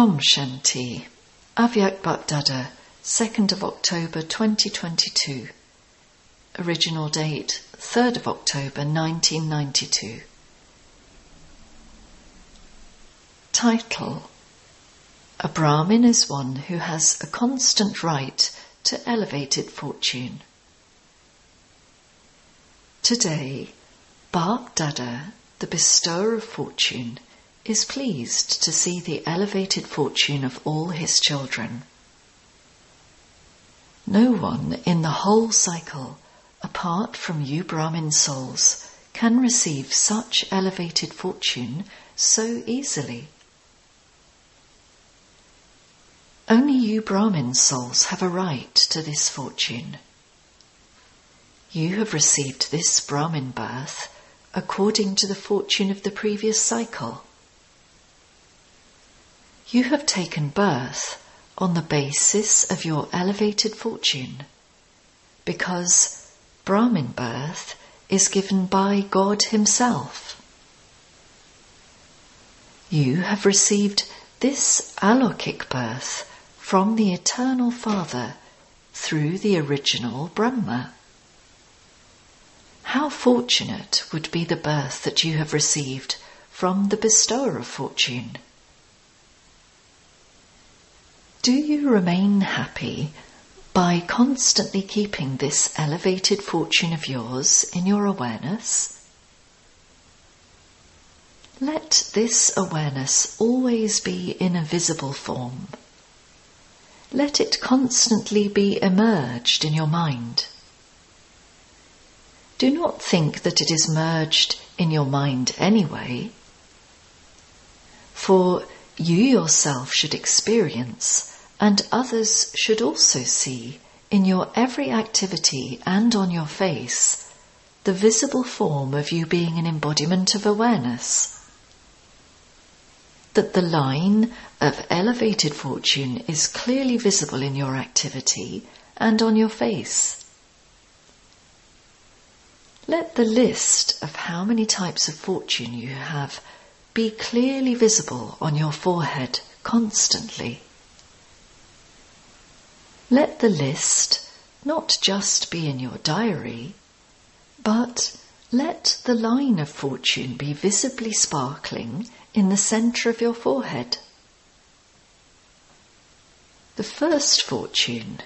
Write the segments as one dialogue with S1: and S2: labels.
S1: Om Shanti. Avyakt Bapdada, 2nd of October 2022. Original date 3rd of October 1992. Title A Brahmin is one who has a constant right to elevated fortune. Today, Bapdada the bestower of fortune, is pleased to see the elevated fortune of all his children. No one in the whole cycle, apart from you Brahmin souls, can receive such elevated fortune so easily. Only you Brahmin souls have a right to this fortune. You have received this Brahmin birth according to the fortune of the previous cycle. You have taken birth on the basis of your elevated fortune because Brahmin birth is given by God Himself. You have received this alokic birth from the Eternal Father through the original Brahma. How fortunate would be the birth that you have received from the bestower of fortune. Do you remain happy by constantly keeping this elevated fortune of yours in your awareness? Let this awareness always be in a visible form. Let it constantly be emerged in your mind. Do not think that it is merged in your mind anyway, for you yourself should experience and others should also see in your every activity and on your face the visible form of you being an embodiment of awareness. That the line of elevated fortune is clearly visible in your activity and on your face. Let the list of how many types of fortune you have be clearly visible on your forehead constantly. Let the list not just be in your diary, but let the line of fortune be visibly sparkling in the centre of your forehead. The first fortune.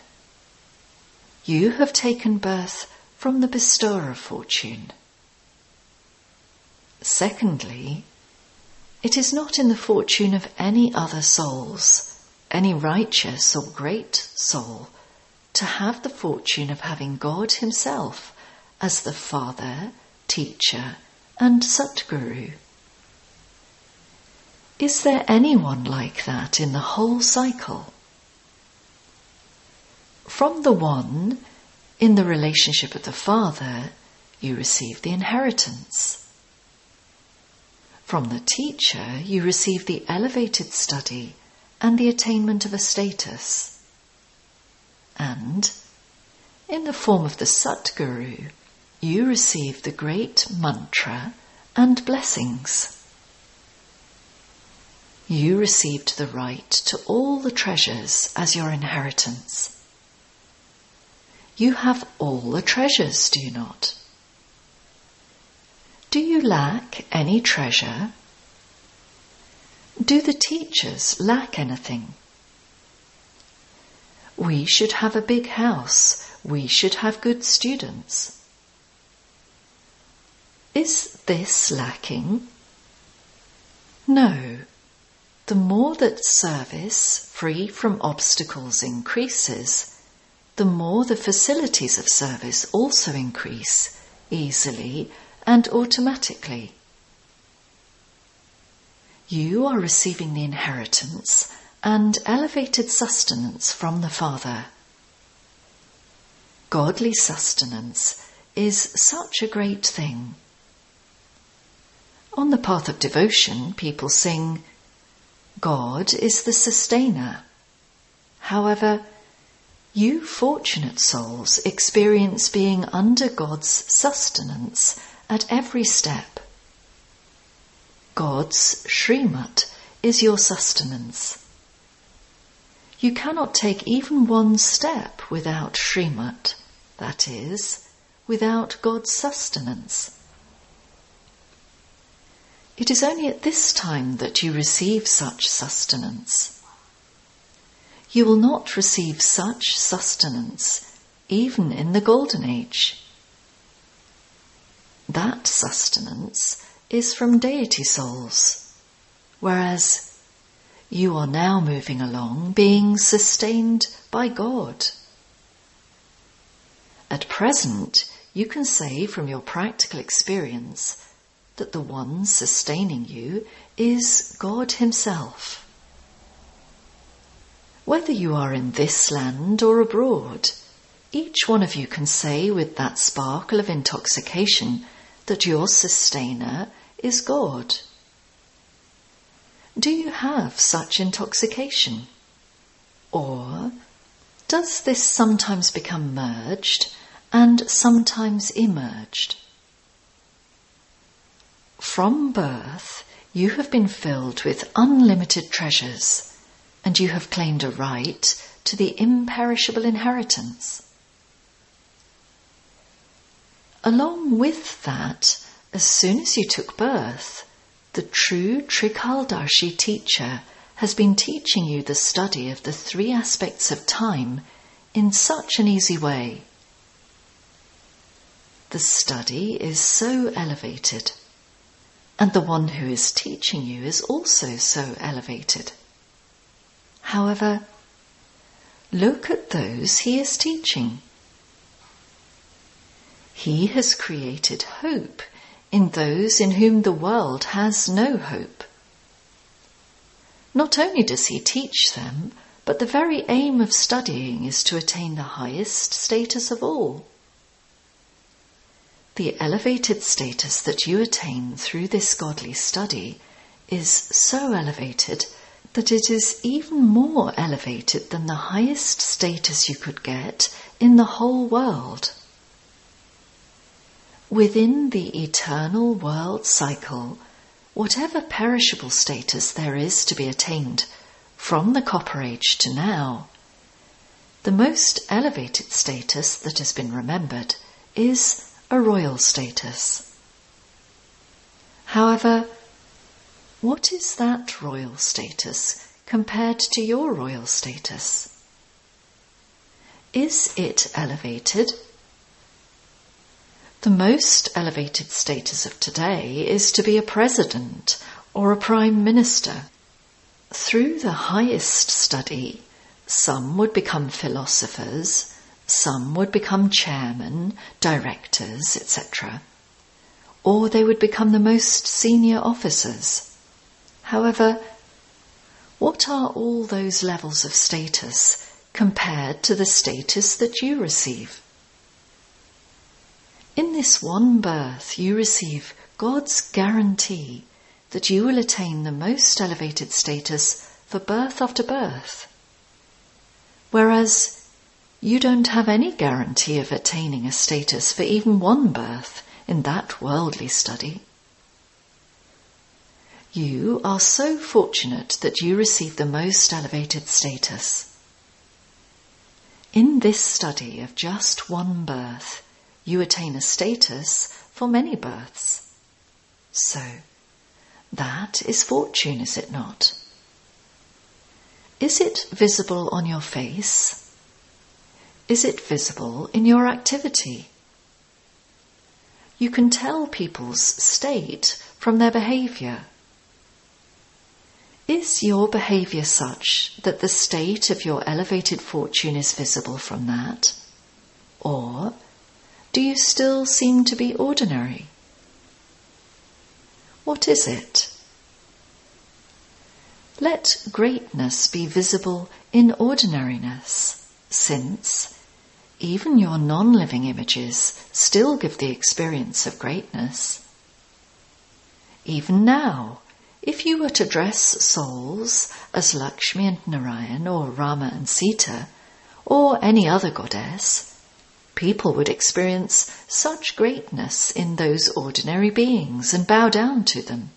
S1: You have taken birth from the bestower of fortune. Secondly, it is not in the fortune of any other souls any righteous or great soul to have the fortune of having God Himself as the Father, Teacher, and Satguru. Is there anyone like that in the whole cycle? From the one, in the relationship of the Father, you receive the inheritance. From the teacher, you receive the elevated study and the attainment of a status. And, in the form of the Satguru, you receive the great mantra and blessings. You received the right to all the treasures as your inheritance. You have all the treasures, do you not? Do you lack any treasure do the teachers lack anything? We should have a big house. We should have good students. Is this lacking? No. The more that service, free from obstacles, increases, the more the facilities of service also increase easily and automatically. You are receiving the inheritance and elevated sustenance from the Father. Godly sustenance is such a great thing. On the path of devotion, people sing, God is the sustainer. However, you fortunate souls experience being under God's sustenance at every step. God's Srimat is your sustenance. you cannot take even one step without Srimat, that is, without God's sustenance. It is only at this time that you receive such sustenance. You will not receive such sustenance even in the Golden Age. That sustenance is from deity souls, whereas you are now moving along being sustained by God. At present, you can say from your practical experience that the one sustaining you is God Himself. Whether you are in this land or abroad, each one of you can say with that sparkle of intoxication that your sustainer is God. Do you have such intoxication? Or does this sometimes become merged and sometimes emerged? From birth, you have been filled with unlimited treasures and you have claimed a right to the imperishable inheritance. Along with that, as soon as you took birth, the true Trikaldarshi teacher has been teaching you the study of the three aspects of time in such an easy way. The study is so elevated, and the one who is teaching you is also so elevated. However, look at those he is teaching. He has created hope in those in whom the world has no hope. Not only does he teach them, but the very aim of studying is to attain the highest status of all. The elevated status that you attain through this godly study is so elevated that it is even more elevated than the highest status you could get in the whole world. Within the eternal world cycle, whatever perishable status there is to be attained from the Copper Age to now, the most elevated status that has been remembered is a royal status. However, what is that royal status compared to your royal status? Is it elevated the most elevated status of today is to be a president or a prime minister. Through the highest study, some would become philosophers, some would become chairmen, directors, etc. Or they would become the most senior officers. However, what are all those levels of status compared to the status that you receive? In this one birth, you receive God's guarantee that you will attain the most elevated status for birth after birth. Whereas you don't have any guarantee of attaining a status for even one birth in that worldly study. You are so fortunate that you receive the most elevated status. In this study of just one birth, you attain a status for many births. So, that is fortune, is it not? Is it visible on your face? Is it visible in your activity? You can tell people's state from their behaviour. Is your behaviour such that the state of your elevated fortune is visible from that? Or do you still seem to be ordinary? What is it? Let greatness be visible in ordinariness, since even your non living images still give the experience of greatness. Even now, if you were to dress souls as Lakshmi and Narayan or Rama and Sita, or any other goddess, people would experience such greatness in those ordinary beings and bow down to them.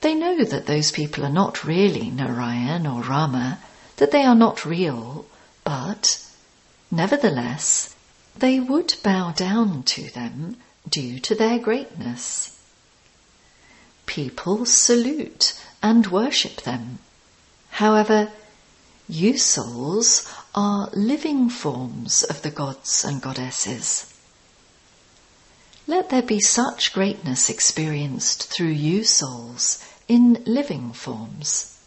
S1: They know that those people are not really Narayan or Rama, that they are not real, but nevertheless they would bow down to them due to their greatness. People salute and worship them. However, you souls are living forms of the gods and goddesses. Let there be such greatness experienced through you souls in living forms.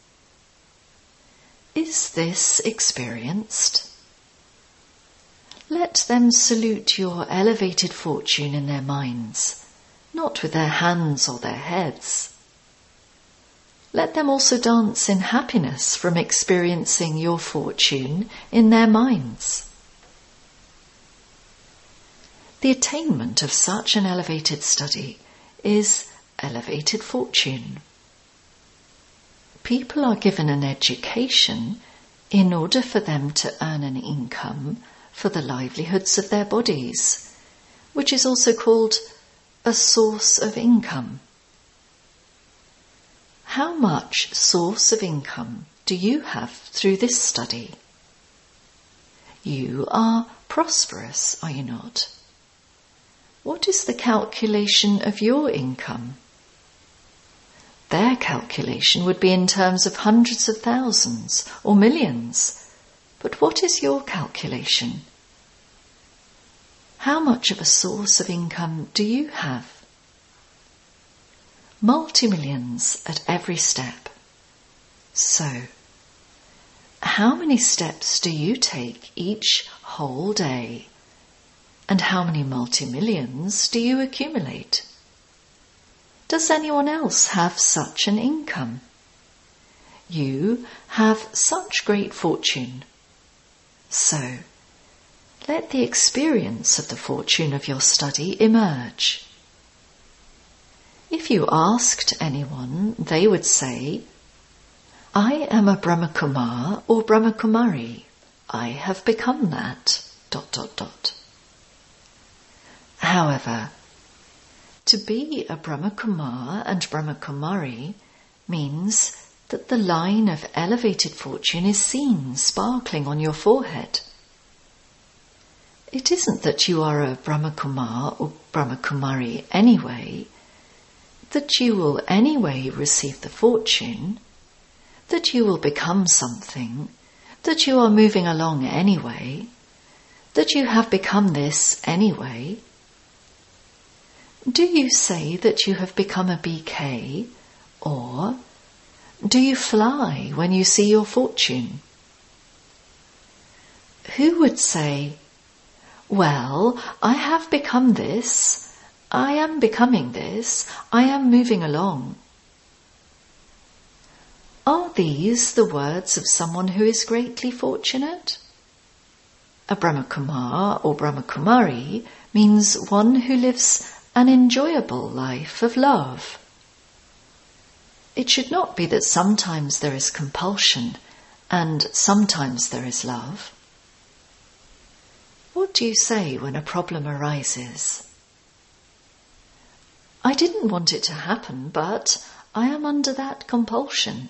S1: Is this experienced? Let them salute your elevated fortune in their minds, not with their hands or their heads. Let them also dance in happiness from experiencing your fortune in their minds. The attainment of such an elevated study is elevated fortune. People are given an education in order for them to earn an income for the livelihoods of their bodies, which is also called a source of income. How much source of income do you have through this study? You are prosperous, are you not? What is the calculation of your income? Their calculation would be in terms of hundreds of thousands or millions. But what is your calculation? How much of a source of income do you have? Multi-millions at every step. So, how many steps do you take each whole day? And how many multi-millions do you accumulate? Does anyone else have such an income? You have such great fortune. So, let the experience of the fortune of your study emerge. If you asked anyone, they would say, I am a Brahmakumar or Brahmakumari. I have become that. Dot dot dot. However, to be a Brahmakumar and Brahmakumari means that the line of elevated fortune is seen sparkling on your forehead. It isn't that you are a Brahmakumar or Brahmakumari anyway, that you will anyway receive the fortune, that you will become something, that you are moving along anyway, that you have become this anyway? Do you say that you have become a BK or do you fly when you see your fortune? Who would say, Well, I have become this, I am becoming this, I am moving along. Are these the words of someone who is greatly fortunate? A Brahmakumar or Brahmakumari means one who lives an enjoyable life of love. It should not be that sometimes there is compulsion and sometimes there is love. What do you say when a problem arises? I didn't want it to happen, but I am under that compulsion.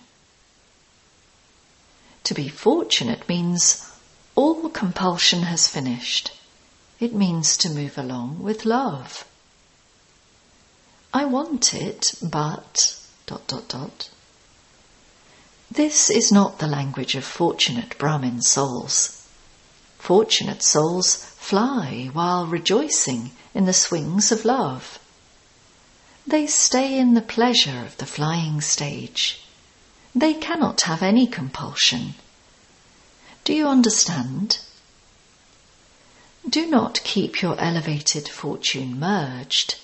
S1: To be fortunate means all compulsion has finished. It means to move along with love. I want it, but dot dot dot. This is not the language of fortunate Brahmin souls. Fortunate souls fly while rejoicing in the swings of love. They stay in the pleasure of the flying stage. They cannot have any compulsion. Do you understand? Do not keep your elevated fortune merged.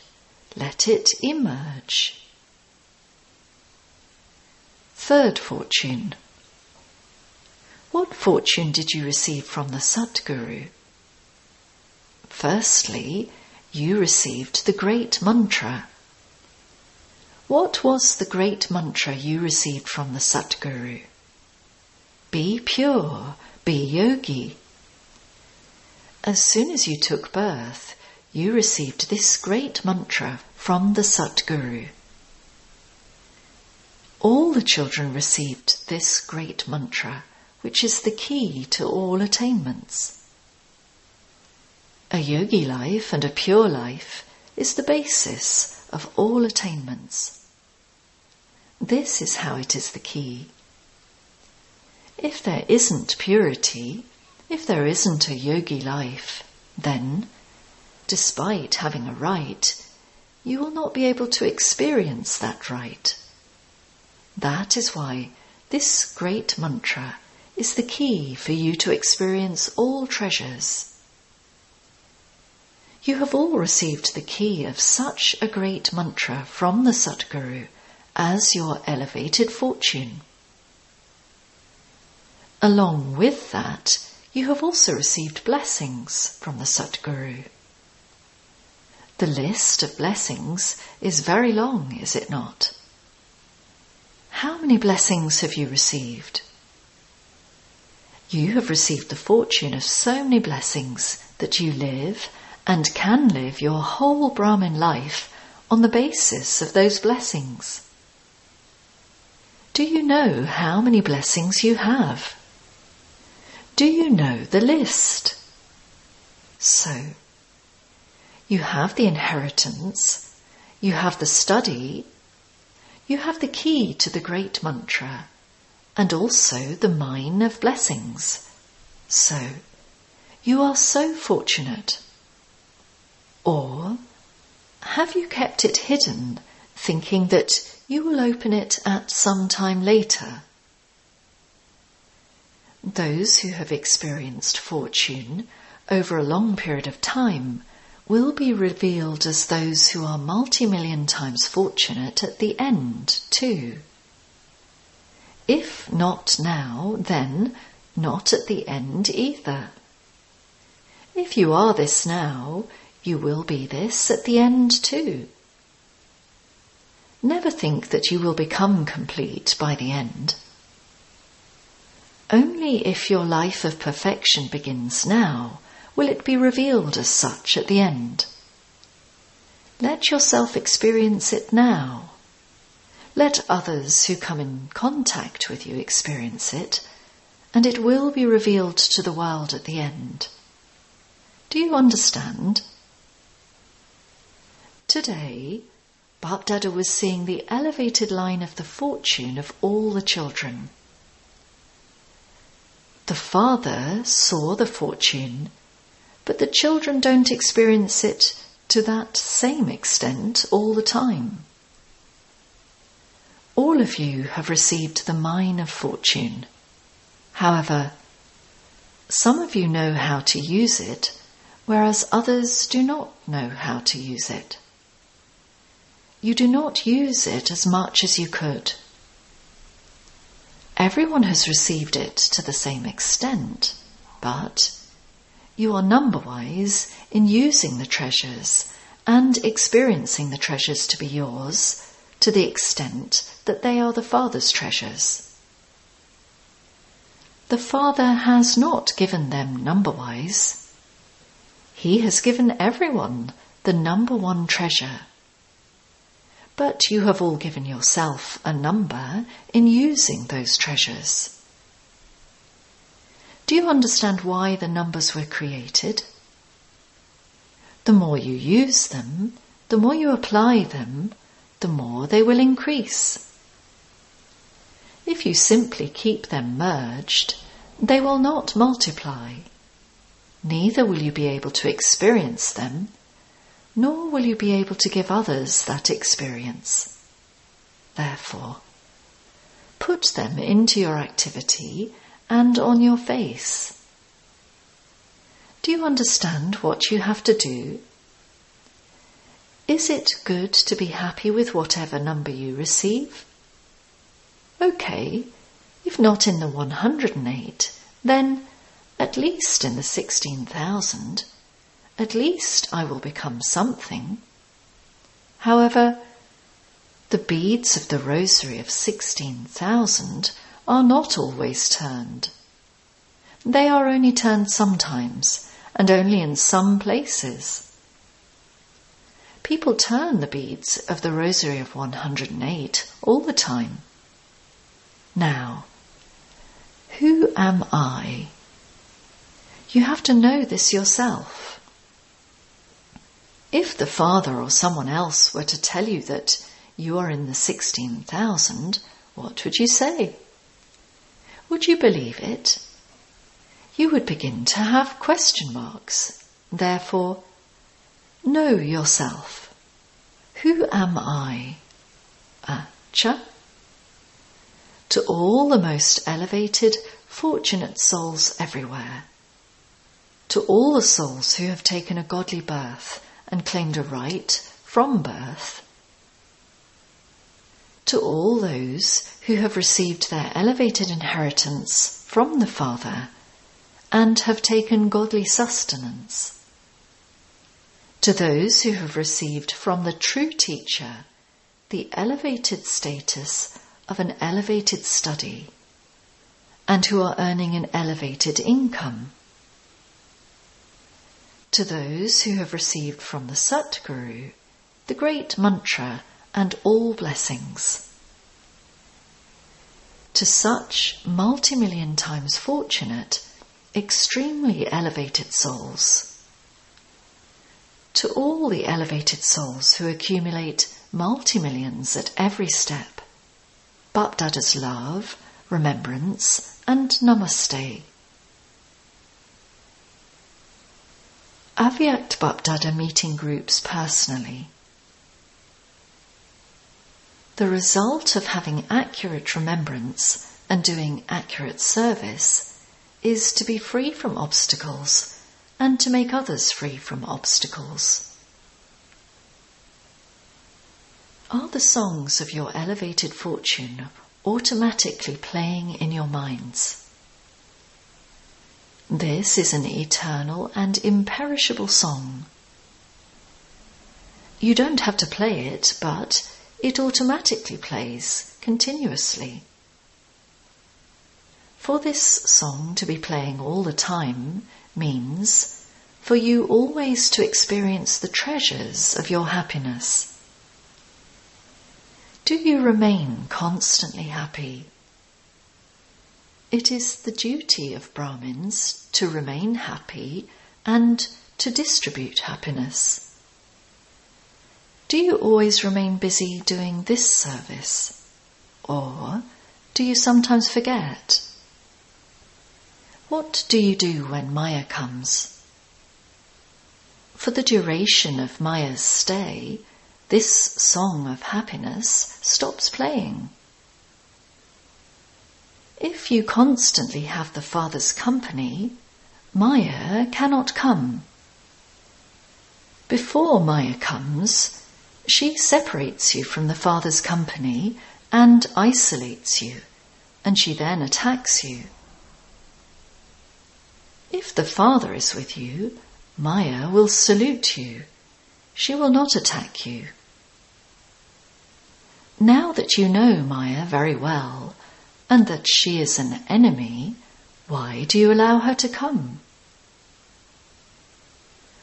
S1: Let it emerge. Third fortune. What fortune did you receive from the Satguru? Firstly, you received the great mantra. What was the great mantra you received from the Satguru? Be pure, be yogi. As soon as you took birth, you received this great mantra from the Satguru. All the children received this great mantra which is the key to all attainments. A yogi life and a pure life is the basis of all attainments. This is how it is the key. If there isn't purity, if there isn't a yogi life, then, despite having a right, you will not be able to experience that right. That is why this great mantra is the key for you to experience all treasures. You have all received the key of such a great mantra from the Satguru as your elevated fortune. Along with that, you have also received blessings from the Satguru. The list of blessings is very long, is it not? How many blessings have you received? You have received the fortune of so many blessings that you live and can live your whole Brahmin life on the basis of those blessings. Do you know how many blessings you have? Do you know the list? So, you have the inheritance, you have the study, you have the key to the great mantra, and also the mine of blessings. So, you are so fortunate. Or, have you kept it hidden, thinking that you will open it at some time later? Those who have experienced fortune over a long period of time will be revealed as those who are multi-million times fortunate at the end too. If not now, then not at the end either. If you are this now, you will be this at the end too. Never think that you will become complete by the end. Only if your life of perfection begins now will it be revealed as such at the end. Let yourself experience it now. Let others who come in contact with you experience it, and it will be revealed to the world at the end. Do you understand? Today, Bapdada was seeing the elevated line of the fortune of all the children. The father saw the fortune, but the children don't experience it to that same extent all the time. All of you have received the mine of fortune. However, some of you know how to use it, whereas others do not know how to use it. You do not use it as much as you could. Everyone has received it to the same extent, but you are number wise in using the treasures and experiencing the treasures to be yours to the extent that they are the Father's treasures. The Father has not given them number wise. He has given everyone the number one treasure but you have all given yourself a number in using those treasures. Do you understand why the numbers were created? The more you use them, the more you apply them, the more they will increase. If you simply keep them merged, they will not multiply. Neither will you be able to experience them nor will you be able to give others that experience. Therefore, put them into your activity and on your face. Do you understand what you have to do? Is it good to be happy with whatever number you receive? Okay, if not in the 108, then at least in the 16,000 at least I will become something. However, the beads of the rosary of 16,000 are not always turned. They are only turned sometimes and only in some places. People turn the beads of the rosary of 108 all the time. Now, Who am I? You have to know this yourself. If the father or someone else were to tell you that you are in the 16,000, what would you say? Would you believe it? You would begin to have question marks. Therefore, know yourself. Who am I? Acha? To all the most elevated, fortunate souls everywhere. To all the souls who have taken a godly birth and claimed a right from birth. To all those who have received their elevated inheritance from the Father and have taken godly sustenance. To those who have received from the true teacher the elevated status of an elevated study and who are earning an elevated income. To those who have received from the Satguru the great mantra and all blessings. To such multi-million times fortunate, extremely elevated souls. To all the elevated souls who accumulate multi-millions at every step, Bapdada's love, remembrance, and namaste. Avyakt Bapdada meeting groups personally. The result of having accurate remembrance and doing accurate service is to be free from obstacles and to make others free from obstacles. Are the songs of your elevated fortune automatically playing in your minds? This is an eternal and imperishable song. You don't have to play it, but it automatically plays continuously. For this song to be playing all the time means for you always to experience the treasures of your happiness. Do you remain constantly happy? It is the duty of Brahmins to remain happy and to distribute happiness. Do you always remain busy doing this service? Or do you sometimes forget? What do you do when Maya comes? For the duration of Maya's stay, this song of happiness stops playing. If you constantly have the Father's company, Maya cannot come. Before Maya comes, she separates you from the Father's company and isolates you, and she then attacks you. If the Father is with you, Maya will salute you. She will not attack you. Now that you know Maya very well, and that she is an enemy, why do you allow her to come?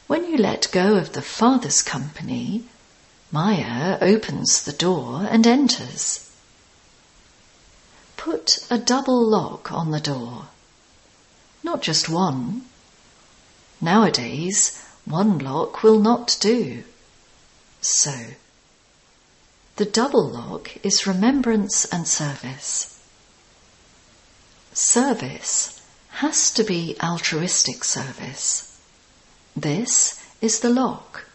S1: When you let go of the Father's company, Maya opens the door and enters. Put a double lock on the door. Not just one. Nowadays, one lock will not do. So, the double lock is remembrance and service. Service has to be altruistic service. This is the lock.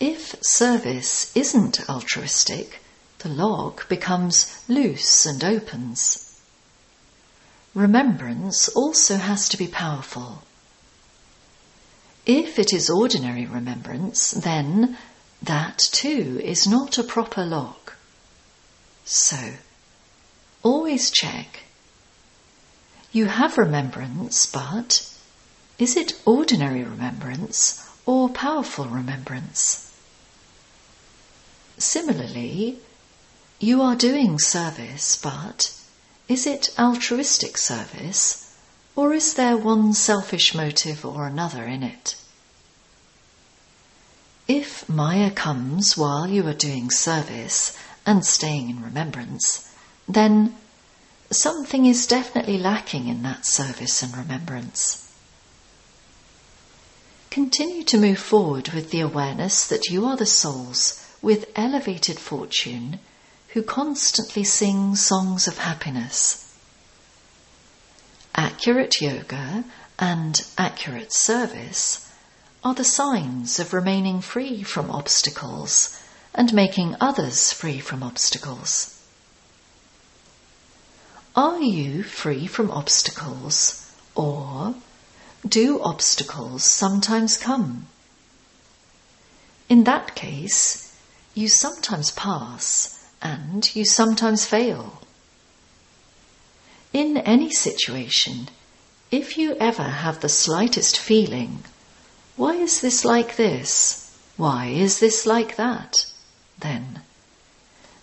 S1: If service isn't altruistic, the lock becomes loose and opens. Remembrance also has to be powerful. If it is ordinary remembrance, then that too is not a proper lock. So, always check. You have remembrance, but is it ordinary remembrance or powerful remembrance? Similarly, you are doing service, but is it altruistic service or is there one selfish motive or another in it? If Maya comes while you are doing service and staying in remembrance, then something is definitely lacking in that service and remembrance. Continue to move forward with the awareness that you are the souls with elevated fortune who constantly sing songs of happiness. Accurate yoga and accurate service are the signs of remaining free from obstacles and making others free from obstacles. Are you free from obstacles or do obstacles sometimes come? In that case, you sometimes pass and you sometimes fail. In any situation, if you ever have the slightest feeling, why is this like this? Why is this like that? Then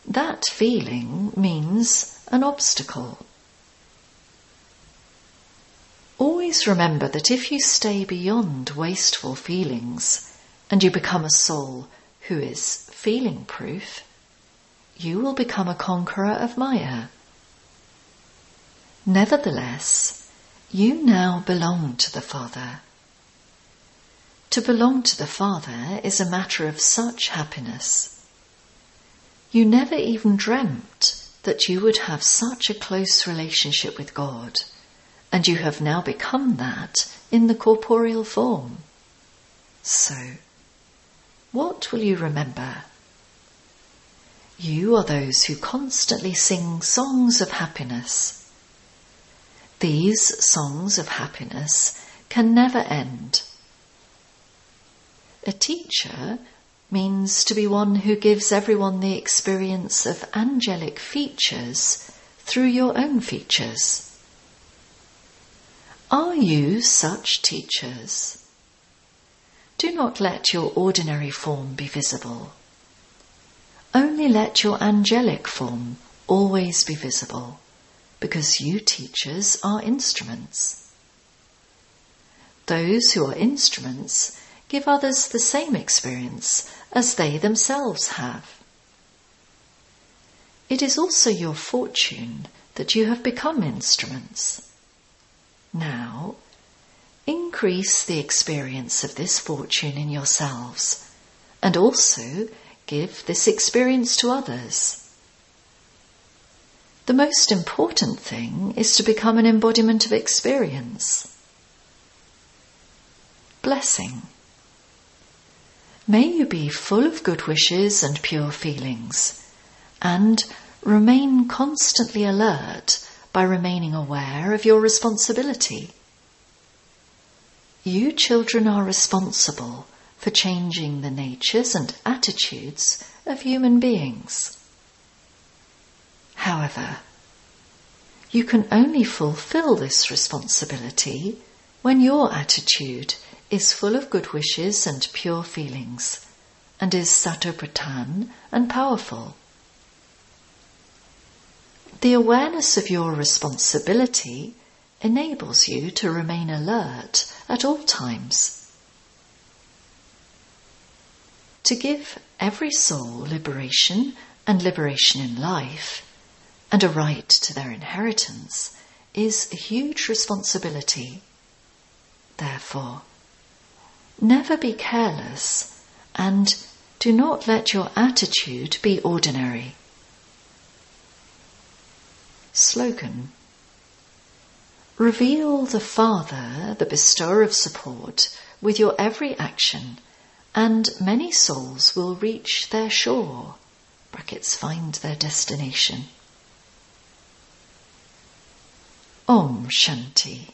S1: that feeling means an obstacle. Always remember that if you stay beyond wasteful feelings and you become a soul who is feeling proof, you will become a conqueror of Maya. Nevertheless, you now belong to the Father. To belong to the Father is a matter of such happiness. You never even dreamt that you would have such a close relationship with God and you have now become that in the corporeal form. So, what will you remember? You are those who constantly sing songs of happiness. These songs of happiness can never end. A teacher means to be one who gives everyone the experience of angelic features through your own features. Are you such teachers? Do not let your ordinary form be visible. Only let your angelic form always be visible, because you teachers are instruments. Those who are instruments give others the same experience as they themselves have. It is also your fortune that you have become instruments. Now, increase the experience of this fortune in yourselves and also give this experience to others. The most important thing is to become an embodiment of experience. Blessing. May you be full of good wishes and pure feelings and remain constantly alert by remaining aware of your responsibility. You children are responsible for changing the natures and attitudes of human beings. However, you can only fulfill this responsibility when your attitude is full of good wishes and pure feelings and is satopradhan and powerful. The awareness of your responsibility enables you to remain alert at all times. To give every soul liberation and liberation in life and a right to their inheritance is a huge responsibility. Therefore, never be careless and do not let your attitude be ordinary. Slogan Reveal the Father, the bestower of support, with your every action, and many souls will reach their shore, brackets find their destination. Om Shanti.